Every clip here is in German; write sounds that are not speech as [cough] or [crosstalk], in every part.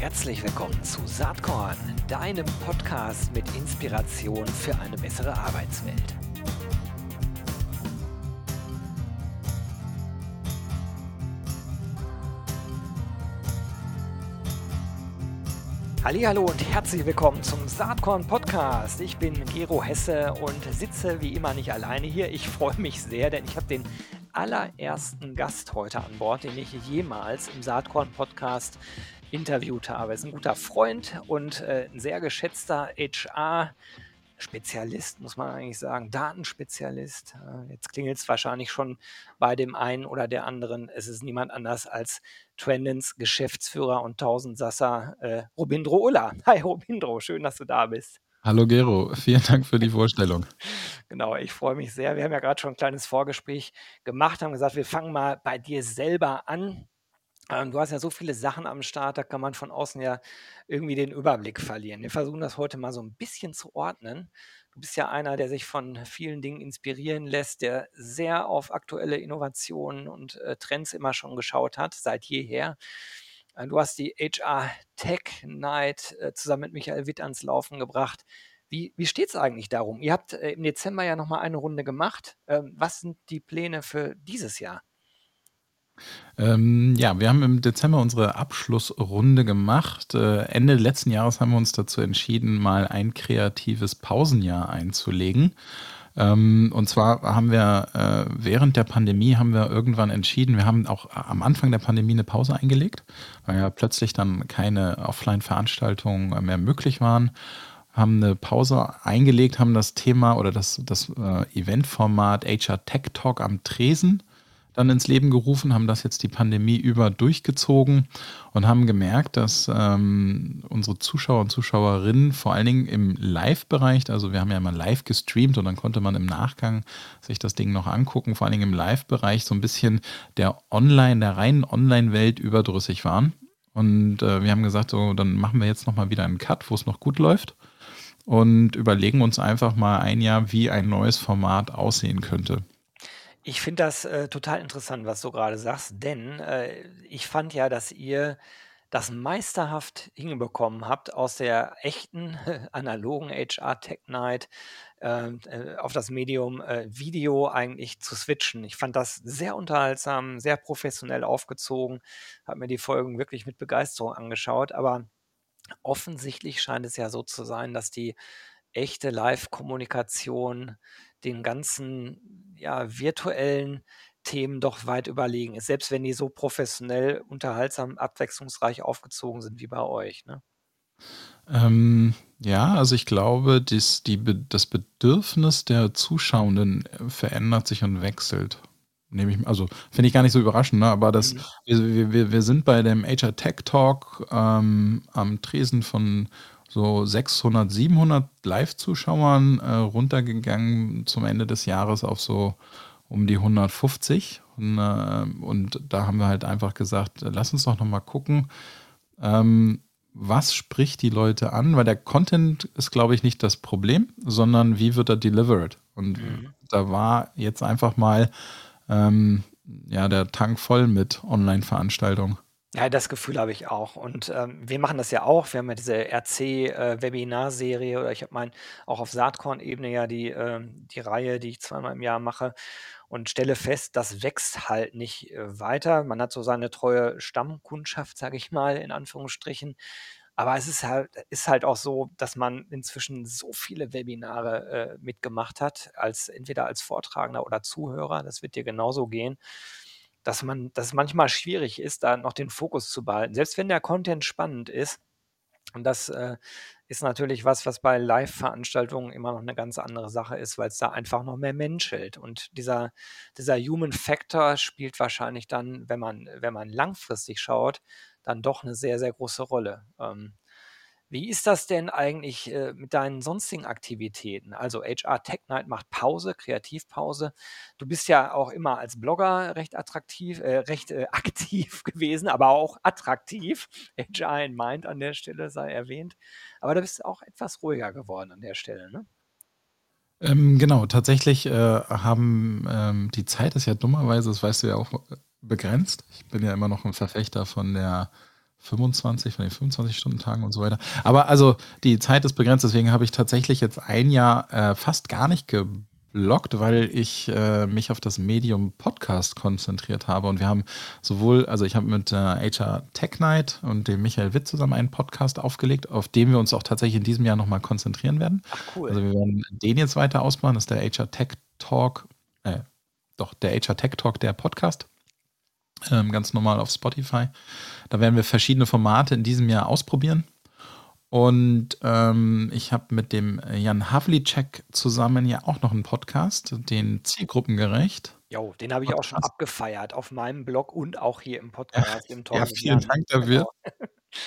Herzlich willkommen zu Saatkorn, deinem Podcast mit Inspiration für eine bessere Arbeitswelt. Hallo und herzlich willkommen zum Saatkorn Podcast. Ich bin Gero Hesse und sitze wie immer nicht alleine hier. Ich freue mich sehr, denn ich habe den allerersten Gast heute an Bord, den ich jemals im Saatkorn Podcast interviewt habe. Er ist ein guter Freund und äh, ein sehr geschätzter HR- Spezialist, muss man eigentlich sagen, Datenspezialist. Äh, jetzt klingelt es wahrscheinlich schon bei dem einen oder der anderen. Es ist niemand anders als Trendens Geschäftsführer und Tausendsasser äh, Robindro Ulla. [laughs] Hi Robindro, schön, dass du da bist. Hallo Gero, vielen Dank für die Vorstellung. [laughs] genau, ich freue mich sehr. Wir haben ja gerade schon ein kleines Vorgespräch gemacht, haben gesagt, wir fangen mal bei dir selber an. Ähm, du hast ja so viele Sachen am Start, da kann man von außen ja irgendwie den Überblick verlieren. Wir versuchen das heute mal so ein bisschen zu ordnen. Du bist ja einer, der sich von vielen Dingen inspirieren lässt, der sehr auf aktuelle Innovationen und äh, Trends immer schon geschaut hat, seit jeher. Äh, du hast die HR Tech Night äh, zusammen mit Michael Witt ans Laufen gebracht. Wie, wie steht es eigentlich darum? Ihr habt im Dezember ja nochmal eine Runde gemacht. Ähm, was sind die Pläne für dieses Jahr? Ähm, ja, wir haben im Dezember unsere Abschlussrunde gemacht. Äh, Ende letzten Jahres haben wir uns dazu entschieden, mal ein kreatives Pausenjahr einzulegen. Ähm, und zwar haben wir äh, während der Pandemie haben wir irgendwann entschieden, wir haben auch am Anfang der Pandemie eine Pause eingelegt, weil ja plötzlich dann keine Offline-Veranstaltungen mehr möglich waren haben eine Pause eingelegt, haben das Thema oder das, das äh, Eventformat HR Tech Talk am Tresen dann ins Leben gerufen, haben das jetzt die Pandemie über durchgezogen und haben gemerkt, dass ähm, unsere Zuschauer und Zuschauerinnen vor allen Dingen im Live-Bereich, also wir haben ja mal live gestreamt und dann konnte man im Nachgang sich das Ding noch angucken, vor allen Dingen im Live-Bereich so ein bisschen der Online, der reinen Online-Welt überdrüssig waren. Und äh, wir haben gesagt, so, dann machen wir jetzt nochmal wieder einen Cut, wo es noch gut läuft und überlegen uns einfach mal ein Jahr, wie ein neues Format aussehen könnte. Ich finde das äh, total interessant, was du gerade sagst, denn äh, ich fand ja, dass ihr das meisterhaft hinbekommen habt, aus der echten [laughs] analogen HR Tech Night ähm, äh, auf das Medium äh, Video eigentlich zu switchen. Ich fand das sehr unterhaltsam, sehr professionell aufgezogen, habe mir die Folgen wirklich mit Begeisterung angeschaut, aber offensichtlich scheint es ja so zu sein, dass die echte Live-Kommunikation den ganzen ja, virtuellen Themen doch weit überlegen ist, selbst wenn die so professionell, unterhaltsam, abwechslungsreich aufgezogen sind wie bei euch. Ne? Ähm, ja, also ich glaube, dies, die, das Bedürfnis der Zuschauenden äh, verändert sich und wechselt. Nehme ich, also finde ich gar nicht so überraschend, ne? aber das, mhm. wir, wir, wir sind bei dem HR Tech Talk ähm, am Tresen von so 600, 700 Live-Zuschauern äh, runtergegangen zum Ende des Jahres auf so um die 150. Und, äh, und da haben wir halt einfach gesagt, lass uns doch nochmal gucken, ähm, was spricht die Leute an? Weil der Content ist, glaube ich, nicht das Problem, sondern wie wird er delivered? Und mhm. da war jetzt einfach mal ähm, ja, der Tank voll mit Online-Veranstaltungen. Ja, das Gefühl habe ich auch. Und ähm, wir machen das ja auch. Wir haben ja diese RC-Webinar-Serie äh, oder ich habe mein auch auf Saatkorn-Ebene ja die, äh, die Reihe, die ich zweimal im Jahr mache und stelle fest, das wächst halt nicht äh, weiter. Man hat so seine treue Stammkundschaft, sage ich mal, in Anführungsstrichen. Aber es ist halt, ist halt auch so, dass man inzwischen so viele Webinare äh, mitgemacht hat, als entweder als Vortragender oder Zuhörer. Das wird dir genauso gehen dass man, dass es manchmal schwierig ist, da noch den Fokus zu behalten, selbst wenn der Content spannend ist. Und das äh, ist natürlich was, was bei Live-Veranstaltungen immer noch eine ganz andere Sache ist, weil es da einfach noch mehr menschelt. Und dieser, dieser Human Factor spielt wahrscheinlich dann, wenn man, wenn man langfristig schaut, dann doch eine sehr, sehr große Rolle. Ähm, wie ist das denn eigentlich äh, mit deinen sonstigen Aktivitäten? Also HR Tech Night macht Pause, Kreativpause. Du bist ja auch immer als Blogger recht attraktiv, äh, recht äh, [laughs] aktiv gewesen, aber auch attraktiv. HR in Mind an der Stelle sei erwähnt. Aber du bist auch etwas ruhiger geworden an der Stelle, ne? Ähm, genau, tatsächlich äh, haben ähm, die Zeit ist ja dummerweise, das weißt du ja auch, begrenzt. Ich bin ja immer noch ein Verfechter von der 25 von den 25-Stunden-Tagen und so weiter. Aber also die Zeit ist begrenzt, deswegen habe ich tatsächlich jetzt ein Jahr äh, fast gar nicht geblockt, weil ich äh, mich auf das Medium Podcast konzentriert habe. Und wir haben sowohl, also ich habe mit äh, HR Tech Night und dem Michael Witt zusammen einen Podcast aufgelegt, auf den wir uns auch tatsächlich in diesem Jahr nochmal konzentrieren werden. Ach cool. Also wir werden den jetzt weiter ausbauen, das ist der HR Tech Talk, äh, doch, der HR Tech Talk, der Podcast ähm, ganz normal auf Spotify. Da werden wir verschiedene Formate in diesem Jahr ausprobieren. Und ähm, ich habe mit dem Jan Havlicek zusammen ja auch noch einen Podcast, den Zielgruppengerecht. Jo, den habe ich auch schon abgefeiert auf meinem Blog und auch hier im Podcast. Im ja, vielen Dank dafür.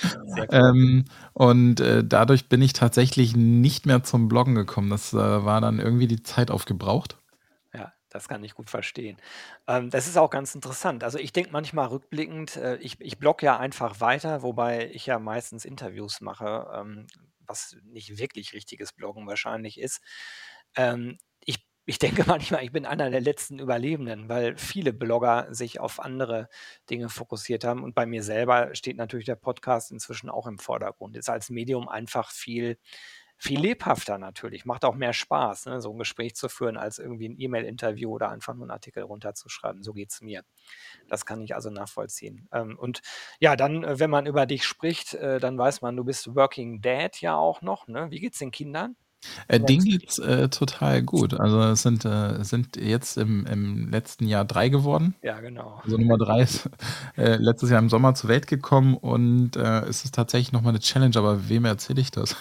Genau. [laughs] ähm, und äh, dadurch bin ich tatsächlich nicht mehr zum Bloggen gekommen. Das äh, war dann irgendwie die Zeit aufgebraucht. Das kann ich gut verstehen. Ähm, das ist auch ganz interessant. Also ich denke manchmal rückblickend, äh, ich, ich blogge ja einfach weiter, wobei ich ja meistens Interviews mache, ähm, was nicht wirklich richtiges Bloggen wahrscheinlich ist. Ähm, ich, ich denke [laughs] manchmal, ich bin einer der letzten Überlebenden, weil viele Blogger sich auf andere Dinge fokussiert haben. Und bei mir selber steht natürlich der Podcast inzwischen auch im Vordergrund. Ist als Medium einfach viel viel lebhafter natürlich, macht auch mehr Spaß, ne, so ein Gespräch zu führen, als irgendwie ein E-Mail-Interview oder einfach nur einen Artikel runterzuschreiben. So geht es mir. Das kann ich also nachvollziehen. Ähm, und ja, dann, äh, wenn man über dich spricht, äh, dann weiß man, du bist Working Dad ja auch noch. Ne? Wie geht's den Kindern? Äh, denen geht's äh, total gut. Also es sind, äh, sind jetzt im, im letzten Jahr drei geworden. Ja, genau. Also Nummer drei ist äh, letztes Jahr im Sommer zur Welt gekommen und äh, es ist tatsächlich nochmal eine Challenge, aber wem erzähle ich das?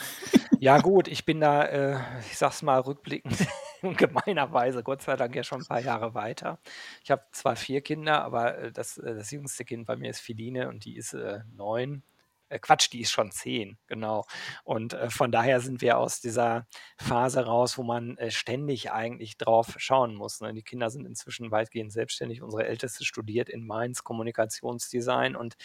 Ja, gut, ich bin da, äh, ich sag's mal rückblickend, [laughs] gemeinerweise, Gott sei Dank ja schon ein paar Jahre weiter. Ich habe zwar vier Kinder, aber äh, das, äh, das jüngste Kind bei mir ist Feline und die ist äh, neun äh, Quatsch, die ist schon zehn, genau. Und äh, von daher sind wir aus dieser Phase raus, wo man äh, ständig eigentlich drauf schauen muss. Ne? Die Kinder sind inzwischen weitgehend selbstständig. Unsere Älteste studiert in Mainz Kommunikationsdesign und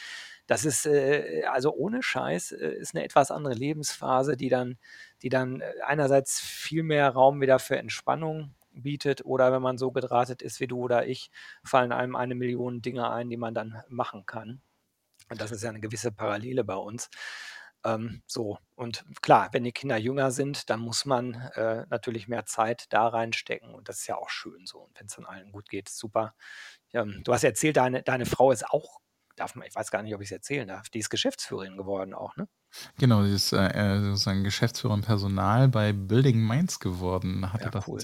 das ist äh, also ohne Scheiß äh, ist eine etwas andere Lebensphase, die dann, die dann äh, einerseits viel mehr Raum wieder für Entspannung bietet oder wenn man so gedrahtet ist wie du oder ich, fallen einem eine Million Dinge ein, die man dann machen kann. Und das ist ja eine gewisse Parallele bei uns. Ähm, so, und klar, wenn die Kinder jünger sind, dann muss man äh, natürlich mehr Zeit da reinstecken und das ist ja auch schön so. Und wenn es dann allen gut geht, super. Ähm, du hast erzählt, deine, deine Frau ist auch, darf man, ich weiß gar nicht, ob ich es erzählen darf, die ist Geschäftsführerin geworden auch, ne? Genau, sie ist äh, sozusagen Geschäftsführerin Personal bei Building Minds geworden. Hatte ja, das cool.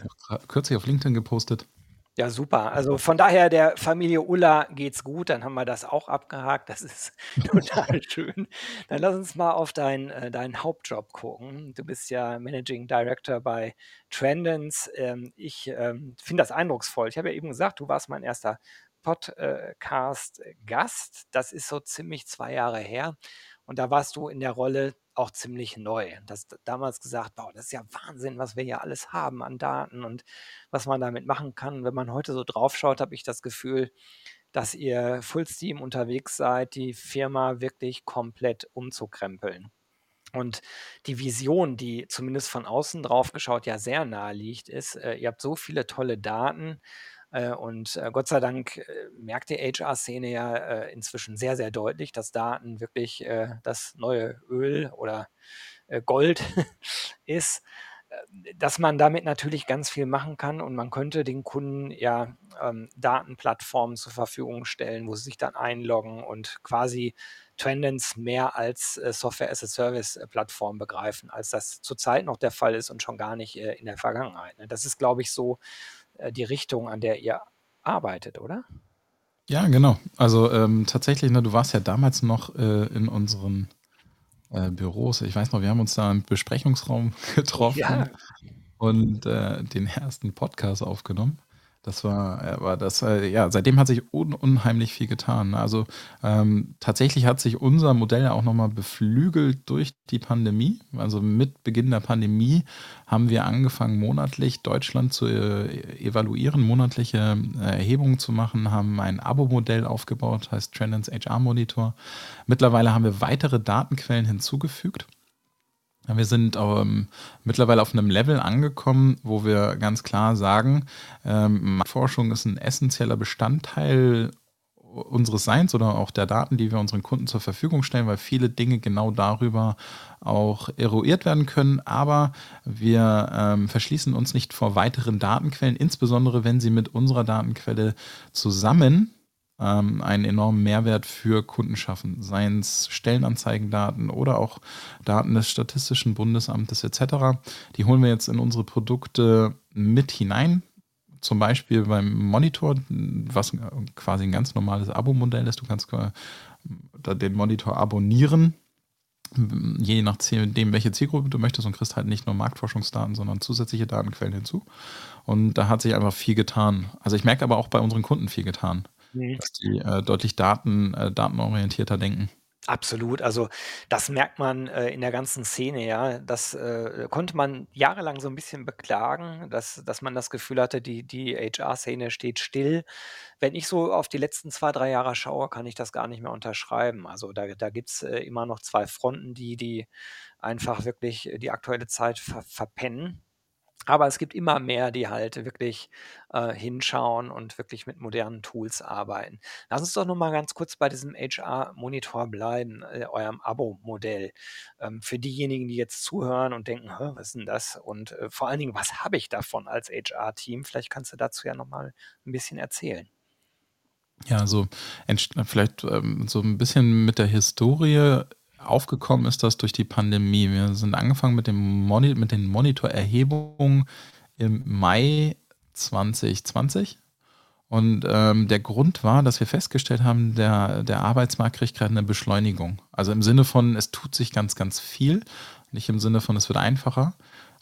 kürzlich auf LinkedIn gepostet. Ja, super. Also von daher, der Familie Ulla geht's gut. Dann haben wir das auch abgehakt. Das ist [laughs] total schön. Dann lass uns mal auf deinen, äh, deinen Hauptjob gucken. Du bist ja Managing Director bei Trendens. Ähm, ich ähm, finde das eindrucksvoll. Ich habe ja eben gesagt, du warst mein erster Podcast-Gast. Das ist so ziemlich zwei Jahre her. Und da warst du in der Rolle auch ziemlich neu. Du hast damals gesagt, boah, das ist ja Wahnsinn, was wir hier alles haben an Daten und was man damit machen kann. Wenn man heute so drauf schaut, habe ich das Gefühl, dass ihr Fullsteam unterwegs seid, die Firma wirklich komplett umzukrempeln. Und die Vision, die zumindest von außen drauf geschaut ja sehr nahe liegt, ist, äh, ihr habt so viele tolle Daten und äh, Gott sei Dank äh, merkt die HR-Szene ja inzwischen sehr, sehr deutlich, dass Daten wirklich das neue Öl oder Gold [laughs] ist dass man damit natürlich ganz viel machen kann und man könnte den Kunden ja ähm, Datenplattformen zur Verfügung stellen, wo sie sich dann einloggen und quasi Trendens mehr als äh, Software-as-a-Service-Plattform begreifen, als das zurzeit noch der Fall ist und schon gar nicht äh, in der Vergangenheit. Ne? Das ist, glaube ich, so äh, die Richtung, an der ihr arbeitet, oder? Ja, genau. Also ähm, tatsächlich, ne, du warst ja damals noch äh, in unseren äh, Büros. Ich weiß noch, wir haben uns da im Besprechungsraum [laughs] getroffen ja. und äh, den ersten Podcast aufgenommen. Das war, äh, war das, äh, ja, seitdem hat sich un unheimlich viel getan. Also ähm, tatsächlich hat sich unser Modell auch nochmal beflügelt durch die Pandemie. Also mit Beginn der Pandemie haben wir angefangen, monatlich Deutschland zu äh, evaluieren, monatliche äh, Erhebungen zu machen, haben ein Abo-Modell aufgebaut, heißt Trendens HR Monitor. Mittlerweile haben wir weitere Datenquellen hinzugefügt. Wir sind ähm, mittlerweile auf einem Level angekommen, wo wir ganz klar sagen, ähm, Forschung ist ein essentieller Bestandteil unseres Seins oder auch der Daten, die wir unseren Kunden zur Verfügung stellen, weil viele Dinge genau darüber auch eruiert werden können. Aber wir ähm, verschließen uns nicht vor weiteren Datenquellen, insbesondere wenn sie mit unserer Datenquelle zusammen ähm, einen enormen Mehrwert für Kunden schaffen, seien es Stellenanzeigendaten oder auch Daten des Statistischen Bundesamtes etc. Die holen wir jetzt in unsere Produkte mit hinein zum Beispiel beim Monitor, was quasi ein ganz normales Abo-Modell ist. Du kannst den Monitor abonnieren, je nachdem, welche Zielgruppe du möchtest und kriegst halt nicht nur Marktforschungsdaten, sondern zusätzliche Datenquellen hinzu. Und da hat sich einfach viel getan. Also ich merke aber auch bei unseren Kunden viel getan, mhm. dass die äh, deutlich Daten, äh, datenorientierter denken. Absolut. Also, das merkt man, äh, in der ganzen Szene, ja. Das, äh, konnte man jahrelang so ein bisschen beklagen, dass dass man das Gefühl hatte, die die HR-Szene steht still. Wenn ich so auf die letzten zwei, drei Jahre schaue, kann ich das gar nicht mehr unterschreiben. Also, da da gibt's, äh, immer noch zwei Fronten, die die einfach wirklich, äh, die aktuelle Zeit ver verpennen. Aber es gibt immer mehr, die halt wirklich äh, hinschauen und wirklich mit modernen Tools arbeiten. Lass uns doch noch mal ganz kurz bei diesem HR-Monitor bleiben, äh, eurem Abo-Modell. Ähm, für diejenigen, die jetzt zuhören und denken, was ist denn das? Und äh, vor allen Dingen, was habe ich davon als HR-Team? Vielleicht kannst du dazu ja noch mal ein bisschen erzählen. Ja, also vielleicht ähm, so ein bisschen mit der Historie aufgekommen ist das durch die Pandemie. Wir sind angefangen mit, dem Moni mit den Monitorerhebungen im Mai 2020. Und ähm, der Grund war, dass wir festgestellt haben, der, der Arbeitsmarkt kriegt gerade eine Beschleunigung. Also im Sinne von, es tut sich ganz, ganz viel. Nicht im Sinne von, es wird einfacher,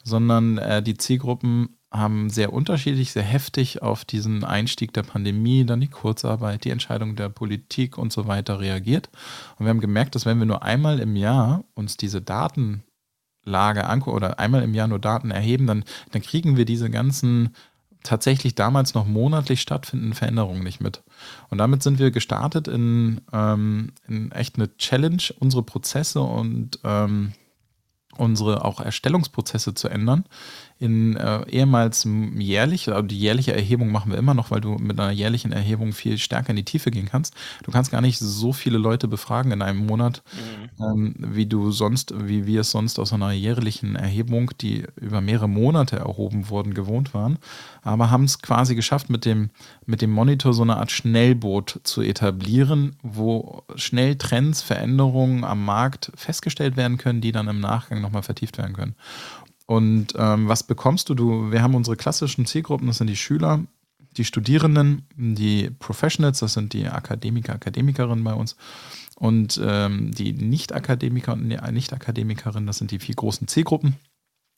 sondern äh, die Zielgruppen haben sehr unterschiedlich, sehr heftig auf diesen Einstieg der Pandemie, dann die Kurzarbeit, die Entscheidung der Politik und so weiter reagiert. Und wir haben gemerkt, dass wenn wir nur einmal im Jahr uns diese Datenlage angucken oder einmal im Jahr nur Daten erheben, dann, dann kriegen wir diese ganzen tatsächlich damals noch monatlich stattfindenden Veränderungen nicht mit. Und damit sind wir gestartet in, ähm, in echt eine Challenge, unsere Prozesse und ähm, unsere auch Erstellungsprozesse zu ändern, in äh, ehemals jährlich, also die jährliche Erhebung machen wir immer noch, weil du mit einer jährlichen Erhebung viel stärker in die Tiefe gehen kannst. Du kannst gar nicht so viele Leute befragen in einem Monat, mhm. ähm, wie du sonst, wie wir es sonst aus einer jährlichen Erhebung, die über mehrere Monate erhoben wurden, gewohnt waren. Aber haben es quasi geschafft, mit dem, mit dem Monitor so eine Art Schnellboot zu etablieren, wo schnell Trends, Veränderungen am Markt festgestellt werden können, die dann im Nachgang nochmal vertieft werden können. Und ähm, was bekommst du? Du, wir haben unsere klassischen Zielgruppen, das sind die Schüler, die Studierenden, die Professionals, das sind die Akademiker, Akademikerinnen bei uns. Und ähm, die Nicht-Akademiker und Nicht-Akademikerinnen, das sind die vier großen Zielgruppen.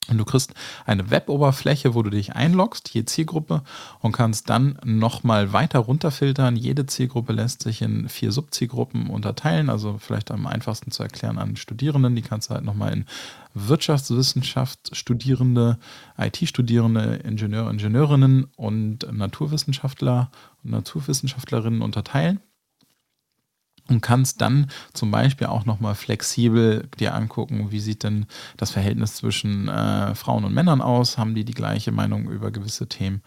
Und du kriegst eine Web-Oberfläche, wo du dich einloggst, je Zielgruppe, und kannst dann nochmal weiter runterfiltern. Jede Zielgruppe lässt sich in vier Subzielgruppen unterteilen. Also vielleicht am einfachsten zu erklären an Studierenden. Die kannst du halt nochmal in Wirtschaftswissenschaft Studierende, IT-Studierende, Ingenieur, Ingenieurinnen und Naturwissenschaftler und Naturwissenschaftlerinnen unterteilen und kannst dann zum Beispiel auch nochmal flexibel dir angucken, wie sieht denn das Verhältnis zwischen äh, Frauen und Männern aus, haben die die gleiche Meinung über gewisse Themen.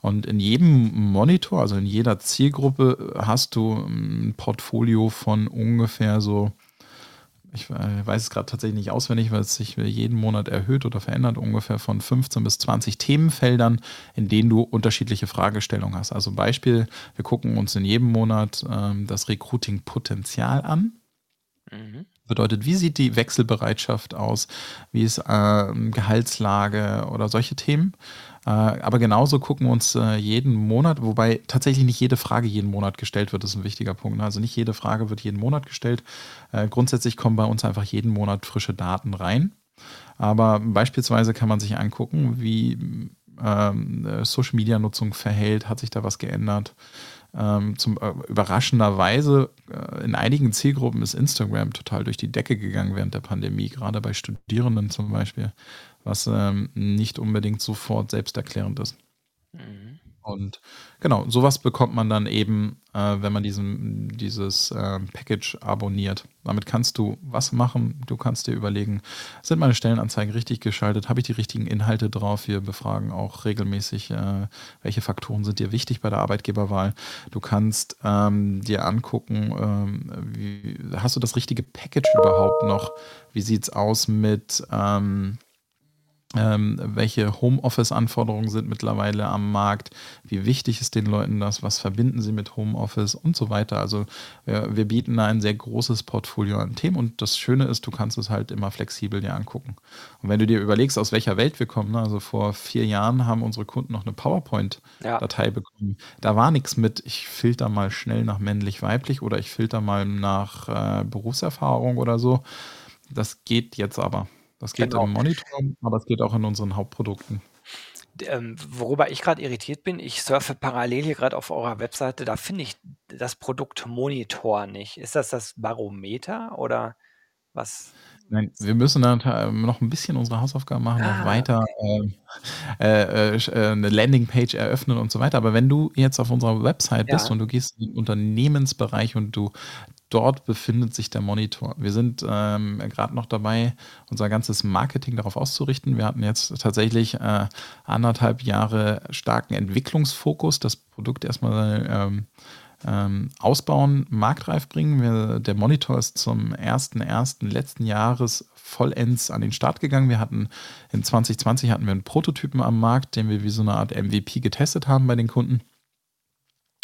Und in jedem Monitor, also in jeder Zielgruppe, hast du ein Portfolio von ungefähr so ich äh, weiß es gerade tatsächlich nicht auswendig, weil es sich jeden Monat erhöht oder verändert, ungefähr von 15 bis 20 Themenfeldern, in denen du unterschiedliche Fragestellungen hast. Also Beispiel, wir gucken uns in jedem Monat ähm, das Recruiting-Potenzial an. Mhm. Bedeutet, wie sieht die Wechselbereitschaft aus? Wie ist äh, Gehaltslage oder solche Themen? Äh, aber genauso gucken wir uns äh, jeden Monat, wobei tatsächlich nicht jede Frage jeden Monat gestellt wird, das ist ein wichtiger Punkt. Ne? Also nicht jede Frage wird jeden Monat gestellt. Äh, grundsätzlich kommen bei uns einfach jeden Monat frische Daten rein. Aber beispielsweise kann man sich angucken, wie ähm, Social Media Nutzung verhält, hat sich da was geändert. Ähm, zum, äh, überraschenderweise äh, in einigen Zielgruppen ist Instagram total durch die Decke gegangen während der Pandemie, gerade bei Studierenden zum Beispiel was ähm, nicht unbedingt sofort selbsterklärend ist. Mhm. Und genau, sowas bekommt man dann eben, äh, wenn man diesen dieses, ähm, Package abonniert. Damit kannst du was machen? Du kannst dir überlegen: „Sind meine Stellenanzeigen richtig geschaltet? Habe ich die richtigen Inhalte drauf?“ Wir befragen auch regelmäßig, äh, welche Faktoren sind dir wichtig bei der Arbeitgeberwahl. Du kannst, ähm, dir angucken, ähm, wie hast du das richtige Package überhaupt noch? Wie sieht's aus mit, ähm ähm, welche Homeoffice-Anforderungen sind mittlerweile am Markt, wie wichtig ist den Leuten das, was verbinden sie mit Homeoffice und so weiter. Also wir, wir bieten da ein sehr großes Portfolio an Themen und das Schöne ist, du kannst es halt immer flexibel dir angucken. Und wenn du dir überlegst, aus welcher Welt wir kommen, ne, also vor vier Jahren haben unsere Kunden noch eine PowerPoint-Datei ja. bekommen. Da war nichts mit, ich filter mal schnell nach männlich-weiblich oder ich filter mal nach äh, Berufserfahrung oder so. Das geht jetzt aber. Das geht genau. im Monitor, aber es geht auch in unseren Hauptprodukten. Ähm, worüber ich gerade irritiert bin, ich surfe parallel hier gerade auf eurer Webseite, da finde ich das Produkt Monitor nicht. Ist das das Barometer oder was? Nein, wir müssen dann noch ein bisschen unsere Hausaufgaben machen, noch ah, weiter okay. äh, äh, äh, 'ne Landingpage eröffnen und so weiter. Aber wenn du jetzt auf unserer Website bist und du gehst in den Unternehmensbereich und du dort befindet sich der Monitor. Wir sind ähm, gerade noch dabei, unser ganzes Marketing darauf auszurichten. Wir hatten jetzt tatsächlich äh, anderthalb Jahre starken Entwicklungsfokus, das Produkt erstmal ähm, ähm, ausbauen, marktreif bringen. Wir, der Monitor ist zum 1.1. letzten Jahres vollends an den Start gegangen. Wir hatten in 2020 hatten wir einen Prototypen am Markt, den wir wie so eine Art MVP getestet haben bei den Kunden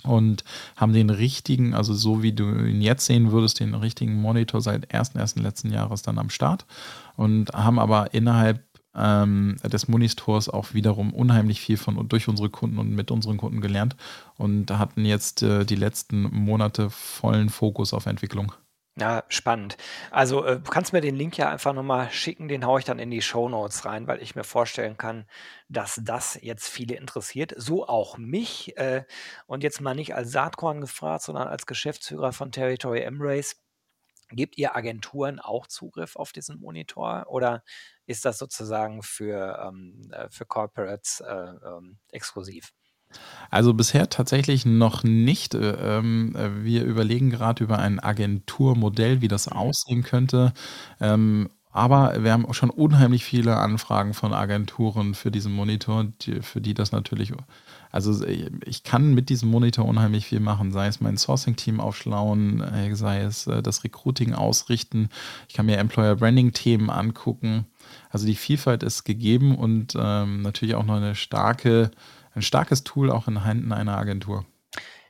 und haben den richtigen, also so wie du ihn jetzt sehen würdest, den richtigen Monitor seit 1.1. letzten Jahres dann am Start und haben aber innerhalb ähm, des Monitors auch wiederum unheimlich viel von und durch unsere Kunden und mit unseren Kunden gelernt und hatten jetzt äh, die letzten Monate vollen Fokus auf Entwicklung. Ja, spannend. Also, äh, du kannst mir den Link ja einfach nochmal schicken, den haue ich dann in die Show Notes rein, weil ich mir vorstellen kann, dass das jetzt viele interessiert, so auch mich. Äh, und jetzt mal nicht als Saatkorn gefragt, sondern als Geschäftsführer von Territory Embrace. Gebt ihr Agenturen auch Zugriff auf diesen Monitor oder ist das sozusagen für, ähm, äh, für Corporates äh, ähm, exklusiv? Also bisher tatsächlich noch nicht. Äh, ähm, äh, wir überlegen gerade über ein Agenturmodell, wie das aussehen könnte. Ähm, aber wir haben auch schon unheimlich viele Anfragen von Agenturen für diesen Monitor, die, für die das natürlich. Also ich kann mit diesem Monitor unheimlich viel machen, sei es mein Sourcing-Team aufschlauen, äh, sei es das Recruiting ausrichten. Ich kann mir Employer Branding-Themen angucken. Also die Vielfalt ist gegeben und ähm, natürlich auch noch eine starke ein starkes Tool auch in Händen einer Agentur.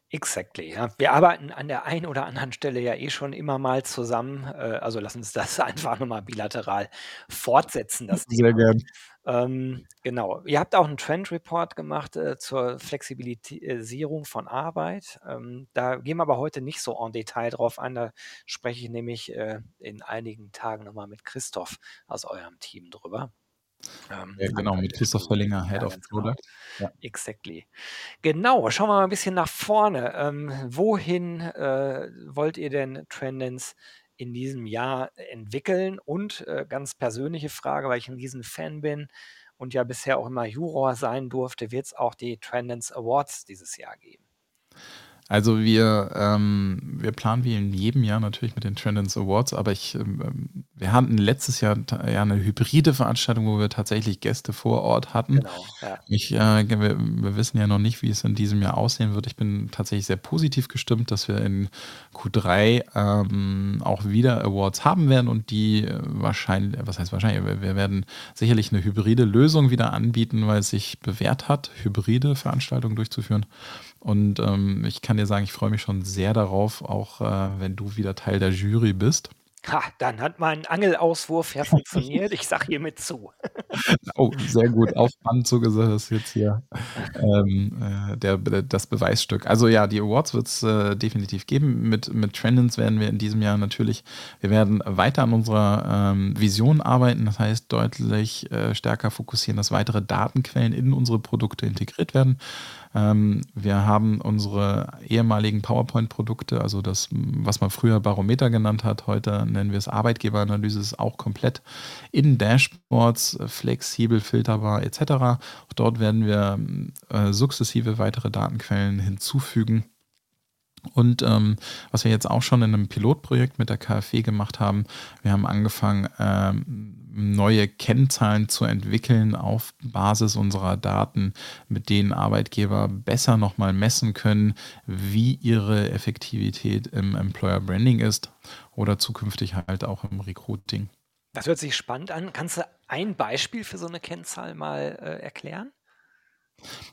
Exactly, ja. Wir arbeiten an der einen oder anderen Stelle ja eh schon immer mal zusammen. Äh, also lass uns das [laughs] einfach nochmal bilateral fortsetzen, das Sehr Thema. gern. Ähm, genau. Ihr habt auch einen Trend Report gemacht äh, zur Flexibilisierung von Arbeit. Ähm, da gehen wir aber heute nicht so en Detail drauf ein. Da spreche ich nämlich äh, in einigen Tagen nochmal mit Christoph aus eurem Team drüber. Ähm, ja, genau, mit Christoph Verlinger, Head ja, of genau. Product. Genau. Ja. Exactly. Genau, schauen wir mal ein bisschen nach vorne. Ähm, wohin äh, wollt ihr denn Trendens in diesem Jahr entwickeln? Und äh, ganz persönliche Frage, weil ich ein riesen Fan bin und ja bisher auch immer Juror sein durfte, wird es auch die Trendens Awards dieses Jahr geben? Also wir, ähm, wir planen wie in jedem Jahr natürlich mit den Trendens Awards, aber ich, ähm, wir hatten letztes Jahr ja eine hybride Veranstaltung, wo wir tatsächlich Gäste vor Ort hatten. Genau, ja. Ich, äh, wir, wir, wissen ja noch nicht, wie es in diesem Jahr aussehen wird. Ich bin tatsächlich sehr positiv gestimmt, dass wir in Q3 ähm, auch wieder Awards haben werden und die wahrscheinlich, was heißt wahrscheinlich, wir, wir werden sicherlich eine hybride Lösung wieder anbieten, weil es sich bewährt hat, hybride Veranstaltungen durchzuführen. Und ähm, ich kann dir sagen, ich freue mich schon sehr darauf, auch äh, wenn du wieder Teil der Jury bist. Ha, dann hat mein Angelauswurf ja funktioniert. Ich sage hiermit zu. [laughs] oh, sehr gut. Auf Band zugesagt ist jetzt hier ähm, äh, der, das Beweisstück. Also ja, die Awards wird es äh, definitiv geben. Mit, mit Trendens werden wir in diesem Jahr natürlich, wir werden weiter an unserer ähm, Vision arbeiten. Das heißt, deutlich äh, stärker fokussieren, dass weitere Datenquellen in unsere Produkte integriert werden. Ähm, wir haben unsere ehemaligen PowerPoint-Produkte, also das, was man früher Barometer genannt hat, heute nennen wir es Arbeitgeberanalyse, ist auch komplett in Dashboards, flexibel, filterbar etc. Auch dort werden wir äh, sukzessive weitere Datenquellen hinzufügen. Und ähm, was wir jetzt auch schon in einem Pilotprojekt mit der KfW gemacht haben, wir haben angefangen, ähm, neue Kennzahlen zu entwickeln auf Basis unserer Daten, mit denen Arbeitgeber besser nochmal messen können, wie ihre Effektivität im Employer Branding ist oder zukünftig halt auch im Recruiting. Das hört sich spannend an. Kannst du ein Beispiel für so eine Kennzahl mal äh, erklären?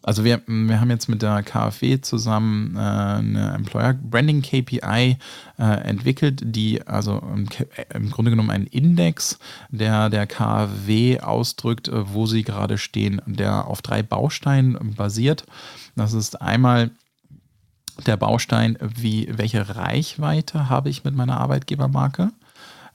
Also wir, wir haben jetzt mit der KfW zusammen äh, eine Employer Branding KPI äh, entwickelt, die also im, im, Grunde genommen einen Index, der der KfW ausdrückt, äh, wo sie gerade stehen, der auf drei Bausteinen basiert. Das ist einmal der Baustein, wie welche Reichweite habe ich mit meiner Arbeitgebermarke?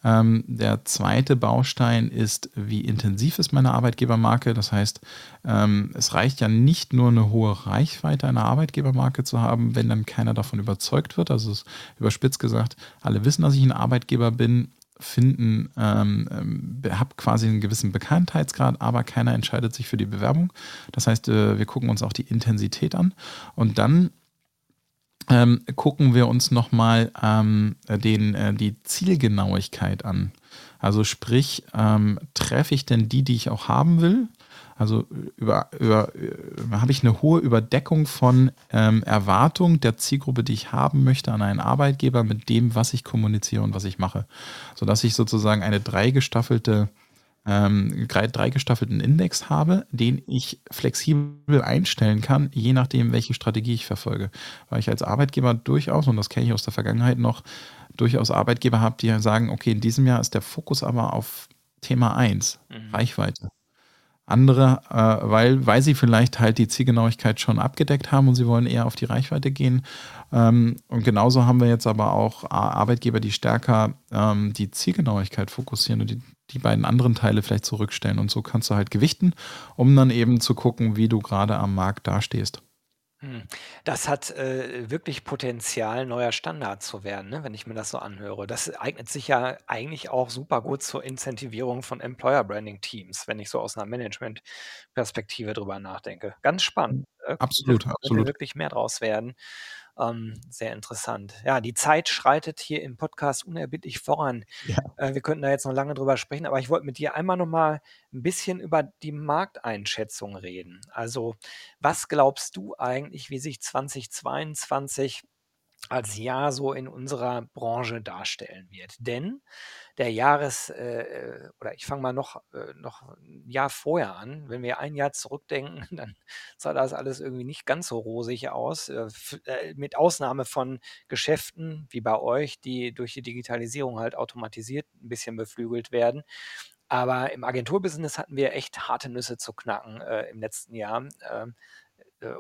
Ähm, der zweite Baustein ist, wie intensiv ist meine Arbeitgebermarke. Das heißt, ähm, es reicht ja nicht nur eine hohe Reichweite einer Arbeitgebermarke zu haben, wenn dann keiner davon überzeugt wird. Also ist überspitzt gesagt, alle wissen, dass ich ein Arbeitgeber bin, finden, ähm, ähm habe quasi einen gewissen Bekanntheitsgrad, aber keiner entscheidet sich für die Bewerbung. Das heißt, äh, wir gucken uns auch die Intensität an und dann ähm, gucken wir uns nochmal ähm, den, äh, die Zielgenauigkeit an. Also sprich, ähm, treffe ich denn die, die ich auch haben will? Also über, über, über äh, habe ich eine hohe Überdeckung von ähm, Erwartung der Zielgruppe, die ich haben möchte an einen Arbeitgeber mit dem, was ich kommuniziere und was ich mache. Sodass ich sozusagen eine dreigestaffelte ähm, drei gestaffelten Index habe, den ich flexibel einstellen kann, je nachdem, welche Strategie ich verfolge. Weil ich als Arbeitgeber durchaus, und das kenne ich aus der Vergangenheit noch, durchaus Arbeitgeber habe, die sagen, okay, in diesem Jahr ist der Fokus aber auf Thema 1, mhm. Reichweite. Andere, äh, weil, weil sie vielleicht halt die Zielgenauigkeit schon abgedeckt haben und sie wollen eher auf die Reichweite gehen. Ähm, und genauso haben wir jetzt aber auch Arbeitgeber, die stärker ähm, die Zielgenauigkeit fokussieren und die die beiden anderen Teile vielleicht zurückstellen. Und so kannst du halt gewichten, um dann eben zu gucken, wie du gerade am Markt dastehst. Hm. Das hat äh, wirklich Potenzial, neuer Standard zu werden, ne, wenn ich mir das so anhöre. Das eignet sich ja eigentlich auch super gut zur Incentivierung von Employer Branding Teams, wenn ich so aus einer Management-Perspektive drüber nachdenke. Ganz spannend. Äh, absolut, könnte absolut. wirklich mehr draus werden. Ähm, sehr interessant. Ja, die Zeit schreitet hier im Podcast unerbittlich voran. Ja. Äh, wir könnten da jetzt noch lange drüber sprechen, aber ich wollte mit dir einmal noch mal ein bisschen über die Markteinschätzung reden. Also, was glaubst du eigentlich, wie sich 2022 als Jahr so in unserer Branche darstellen wird? Denn der Jahres äh, äh, oder ich fange mal noch äh, noch 'n Jahr vorher an. Wenn wir ein Jahr zurückdenken, [laughs] dann sah das alles irgendwie nicht ganz so rosig aus, äh, äh, mit Ausnahme von Geschäften wie bei euch, die durch die Digitalisierung halt automatisiert ein bisschen beflügelt werden. Aber im Agenturbusiness hatten wir echt harte Nüsse zu knacken, äh, im letzten Jahr. Äh,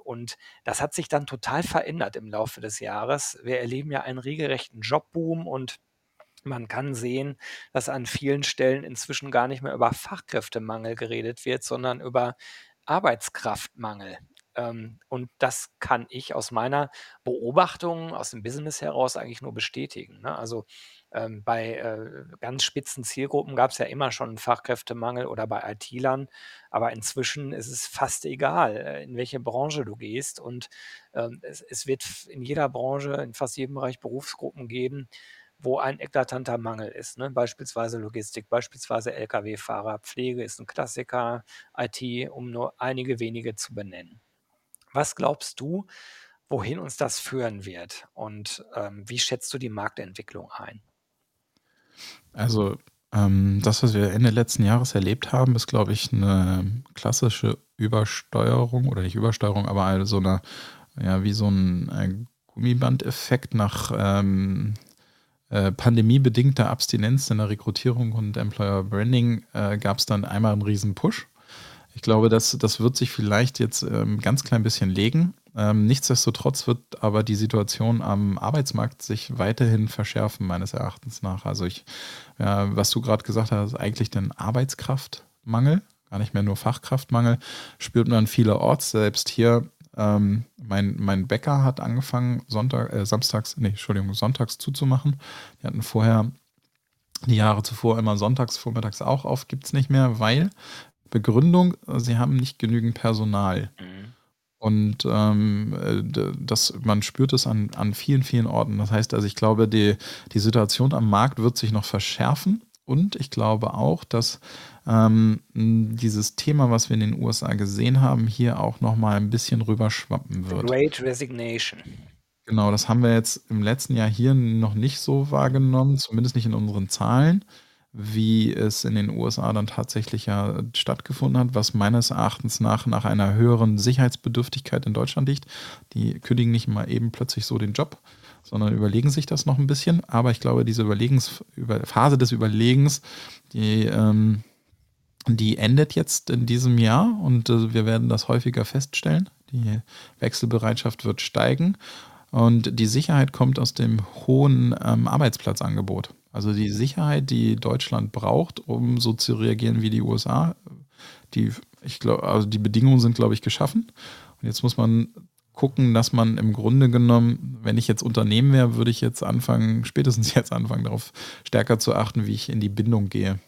und das hat sich dann total verändert im Laufe des Jahres. Wir erleben ja einen regelrechten Jobboom und man kann sehen, dass an vielen Stellen inzwischen gar nicht mehr über Fachkräftemangel geredet wird, sondern über Arbeitskraftmangel. Ähm, und das kann ich aus meiner Beobachtung aus dem Business heraus eigentlich nur bestätigen. Ne? Also ähm, bei äh, ganz spitzen Zielgruppen gab es ja immer schon einen Fachkräftemangel oder bei IT-Lern, aber inzwischen ist es fast egal, äh, in welche Branche du gehst. Und ähm, es, es wird in jeder Branche, in fast jedem Bereich Berufsgruppen geben, wo ein eklatanter Mangel ist. Ne? Beispielsweise Logistik, beispielsweise Lkw-Fahrer, Pflege ist ein Klassiker, IT, um nur einige wenige zu benennen. Was glaubst du, wohin uns das führen wird? Und ähm, wie schätzt du die Marktentwicklung ein? Also ähm, das, was wir Ende letzten Jahres erlebt haben, ist, glaube ich, eine klassische Übersteuerung oder nicht Übersteuerung, aber so eine, ja, wie so ein äh, Gummibandeffekt nach ähm, äh, pandemiebedingter Abstinenz in der Rekrutierung und Employer Branding äh, gab es dann einmal einen riesen Push. Ich glaube, das, das wird sich vielleicht jetzt ähm, ganz klein bisschen legen. Ähm, nichtsdestotrotz wird aber die Situation am Arbeitsmarkt sich weiterhin verschärfen, meines Erachtens nach. Also ich, ja, was du gerade gesagt hast, eigentlich den Arbeitskraftmangel, gar nicht mehr nur Fachkraftmangel, spürt man vielerorts. Selbst hier ähm, mein, mein Bäcker hat angefangen, Sonntag, äh, samstags, nee, Entschuldigung, sonntags zuzumachen. Die hatten vorher die Jahre zuvor immer sonntags, vormittags auch auf, gibt es nicht mehr, weil Begründung, sie haben nicht genügend Personal. Mhm. Und ähm, äh, das, man spürt es an, an vielen, vielen Orten. Das heißt also, ich glaube, die, die Situation am Markt wird sich noch verschärfen. Und ich glaube auch, dass ähm, dieses Thema, was wir in den USA gesehen haben, hier auch noch mal ein bisschen rüberschwappen wird. Great Resignation. Genau, das haben wir jetzt im letzten Jahr hier noch nicht so wahrgenommen, zumindest nicht in unseren Zahlen wie es in den USA dann tatsächlich ja stattgefunden hat, was meines Erachtens nach nach einer höheren Sicherheitsbedürftigkeit in Deutschland liegt. Die kündigen nicht mal eben plötzlich so den Job, sondern überlegen sich das noch ein bisschen. Aber ich glaube, diese Überlegens, Phase des Überlegens, die, ähm, die endet jetzt in diesem Jahr und äh, wir werden das häufiger feststellen. Die Wechselbereitschaft wird steigen und die Sicherheit kommt aus dem hohen ähm, Arbeitsplatzangebot. Also die Sicherheit, die Deutschland braucht, um so zu reagieren wie die USA, die, ich glaube, also die Bedingungen sind, glaube ich, geschaffen. Und jetzt muss man gucken, dass man im Grunde genommen, wenn ich jetzt Unternehmen wäre, würde ich jetzt anfangen, spätestens jetzt anfangen, darauf stärker zu achten, wie ich in die Bindung gehe.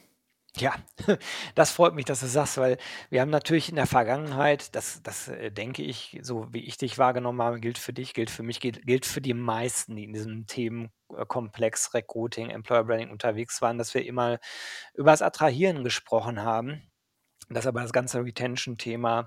Ja, [laughs] das freut mich, dass du sagst, weil wir haben natürlich in der Vergangenheit, das, das äh, denke ich, so wie ich dich wahrgenommen habe, gilt für dich, gilt für mich, gilt, gilt für die meisten, die in diesem Themenkomplex Recruiting, Employer Branding unterwegs waren, dass wir immer über das Attrahieren gesprochen haben dass aber das ganze Retention-Thema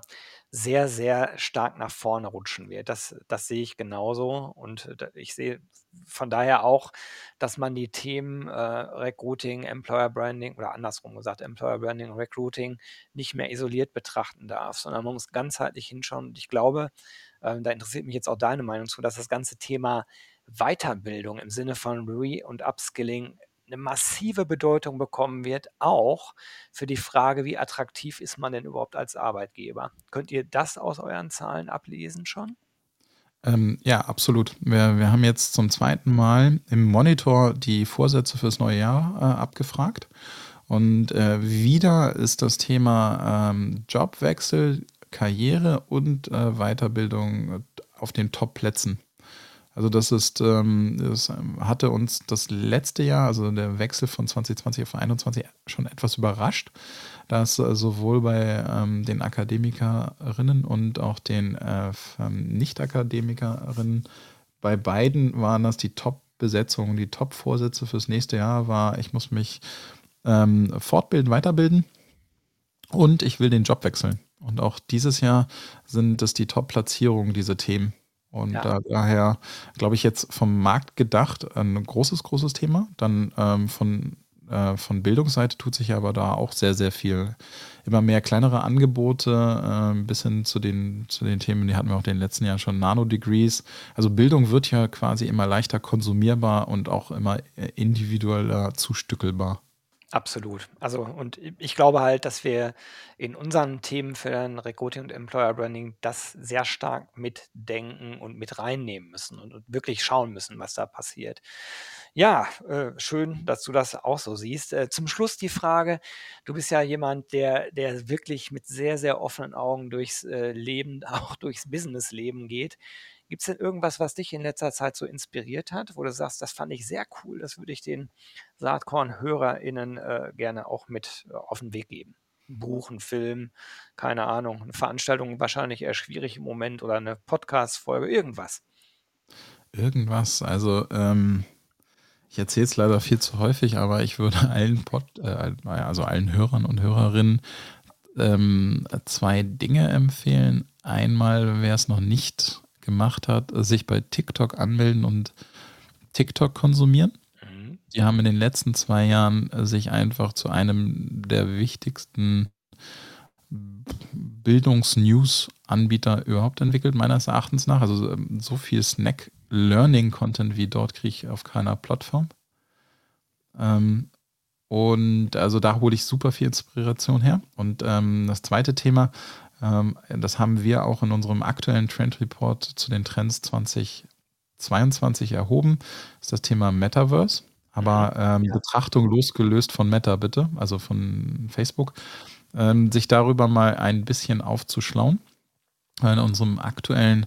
sehr, sehr stark nach vorne rutschen wird. Das, das sehe ich genauso. Und äh, ich sehe von daher auch, dass man die Themen äh, Recruiting, Employer Branding oder andersrum gesagt, Employer Branding, Recruiting nicht mehr isoliert betrachten darf, sondern man muss ganzheitlich hinschauen. Und ich glaube, äh, da interessiert mich jetzt auch deine Meinung zu, dass das ganze Thema Weiterbildung im Sinne von Re- und Upskilling eine massive Bedeutung bekommen wird, auch für die Frage, wie attraktiv ist man denn überhaupt als Arbeitgeber. Könnt ihr das aus euren Zahlen ablesen schon? Ähm, ja, absolut. Wir, wir haben jetzt zum zweiten Mal im Monitor die Vorsätze fürs neue Jahr äh, abgefragt. Und äh, wieder ist das Thema ähm, Jobwechsel, Karriere und äh, Weiterbildung auf den Top-Plätzen. Also das ist, ähm, das hatte uns das letzte Jahr, also der Wechsel von 2020 auf 2021 schon etwas überrascht, dass äh, sowohl bei ähm, den Akademikerinnen und auch den äh, ähm, Nicht-Akademikerinnen, bei beiden waren das die Top-Besetzungen, die Top-Vorsätze fürs nächste Jahr war, ich muss mich ähm, fortbilden, weiterbilden und ich will den Job wechseln. Und auch dieses Jahr sind es die Top-Platzierungen, diese Themen. Und ja. da, daher glaube ich jetzt vom Markt gedacht ein großes, großes Thema. Dann ähm, von, äh, von Bildungsseite tut sich aber da auch sehr, sehr viel. Immer mehr kleinere Angebote äh, bis hin zu den, zu den Themen, die hatten wir auch in den letzten Jahren schon, Nano-Degrees. Also Bildung wird ja quasi immer leichter konsumierbar und auch immer äh, individueller zustückelbar. Absolut. Also, und ich glaube halt, dass wir in unseren Themenfeldern Recruiting und Employer Branding das sehr stark mitdenken und mit reinnehmen müssen und, und wirklich schauen müssen, was da passiert. Ja, äh, schön, dass du das auch so siehst. Äh, zum Schluss die Frage, du bist ja jemand, der, der wirklich mit sehr, sehr offenen Augen durchs äh, Leben, [laughs] auch durchs Businessleben geht. Gibt es denn irgendwas, was dich in letzter Zeit so inspiriert hat, wo du sagst, das fand ich sehr cool, das würde ich den Saatkorn-HörerInnen äh, gerne auch mit äh, auf den Weg geben? Ein Buch, ein Film, keine Ahnung, eine Veranstaltung wahrscheinlich eher schwierig im Moment oder eine Podcast-Folge, irgendwas. Irgendwas, also ähm, ich erzähle es leider viel zu häufig, aber ich würde allen Pod, äh, also allen Hörern und Hörerinnen ähm, zwei Dinge empfehlen. Einmal, wer es noch nicht gemacht hat, sich bei TikTok anmelden und TikTok konsumieren. Mhm. Die haben in den letzten zwei Jahren sich einfach zu einem der wichtigsten Bildungs-News-Anbieter überhaupt entwickelt, meines Erachtens nach. Also ähm, so viel Snack-Learning-Content wie dort kriege ich auf keiner Plattform. Ähm, und also da hole ich super viel Inspiration her. Und ähm, das zweite Thema, ähm, das haben wir auch in unserem aktuellen Trend Report zu den Trends 2022 erhoben. Ist das Thema Metaverse. Aber mhm. ähm, ja. Betrachtung losgelöst von Meta, bitte, also von Facebook, ähm, sich darüber mal ein bisschen aufzuschlauen. In unserem aktuellen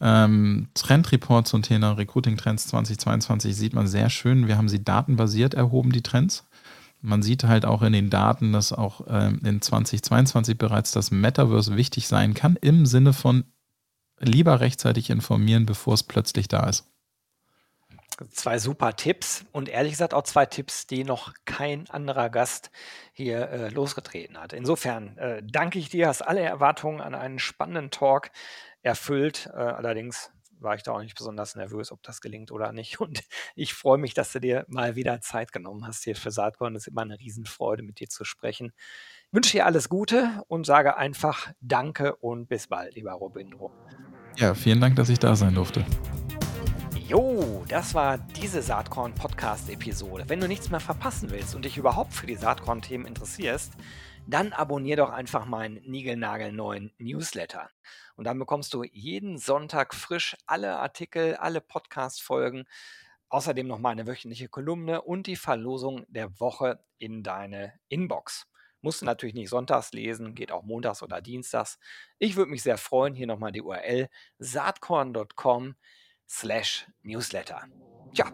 ähm, Trendreport zum Thema Recruiting Trends 2022 sieht man sehr schön, wir haben sie datenbasiert erhoben, die Trends man sieht halt auch in den Daten, dass auch ähm, in 2022 bereits das Metaverse wichtig sein kann, im Sinne von lieber rechtzeitig informieren, bevor es plötzlich da ist. Zwei super Tipps und ehrlich gesagt auch zwei Tipps, die noch kein anderer Gast hier äh, losgetreten hat. Insofern äh, danke ich dir, hast alle Erwartungen an einen spannenden Talk erfüllt. Äh, allerdings war ich da auch nicht besonders nervös, ob das gelingt oder nicht. [laughs] Und ich freue mich, dass du dir mal wieder Zeit genommen hast hier für Saatkorn. Es ist immer eine Riesenfreude, mit dir zu sprechen. Ich wünsche dir alles Gute und sage einfach Danke und bis bald, lieber Robindro. Ja, vielen Dank, dass ich da sein durfte. Jo, das war diese Saatkorn-Podcast-Episode. Wenn du nichts mehr verpassen willst und dich überhaupt für die Saatkorn-Themen interessierst, dann abonnier doch einfach meinen niegelnagelneuen Newsletter. Und dann bekommst du jeden Sonntag frisch alle Artikel, alle Podcast-Folgen, außerdem noch meine wöchentliche Kolumne und die Verlosung der Woche in deine Inbox. Musst du natürlich nicht sonntags lesen, geht auch montags oder dienstags. Ich würde mich sehr freuen. Hier nochmal die URL saatkorn.com slash newsletter. Tja,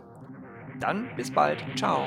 dann bis bald. Ciao.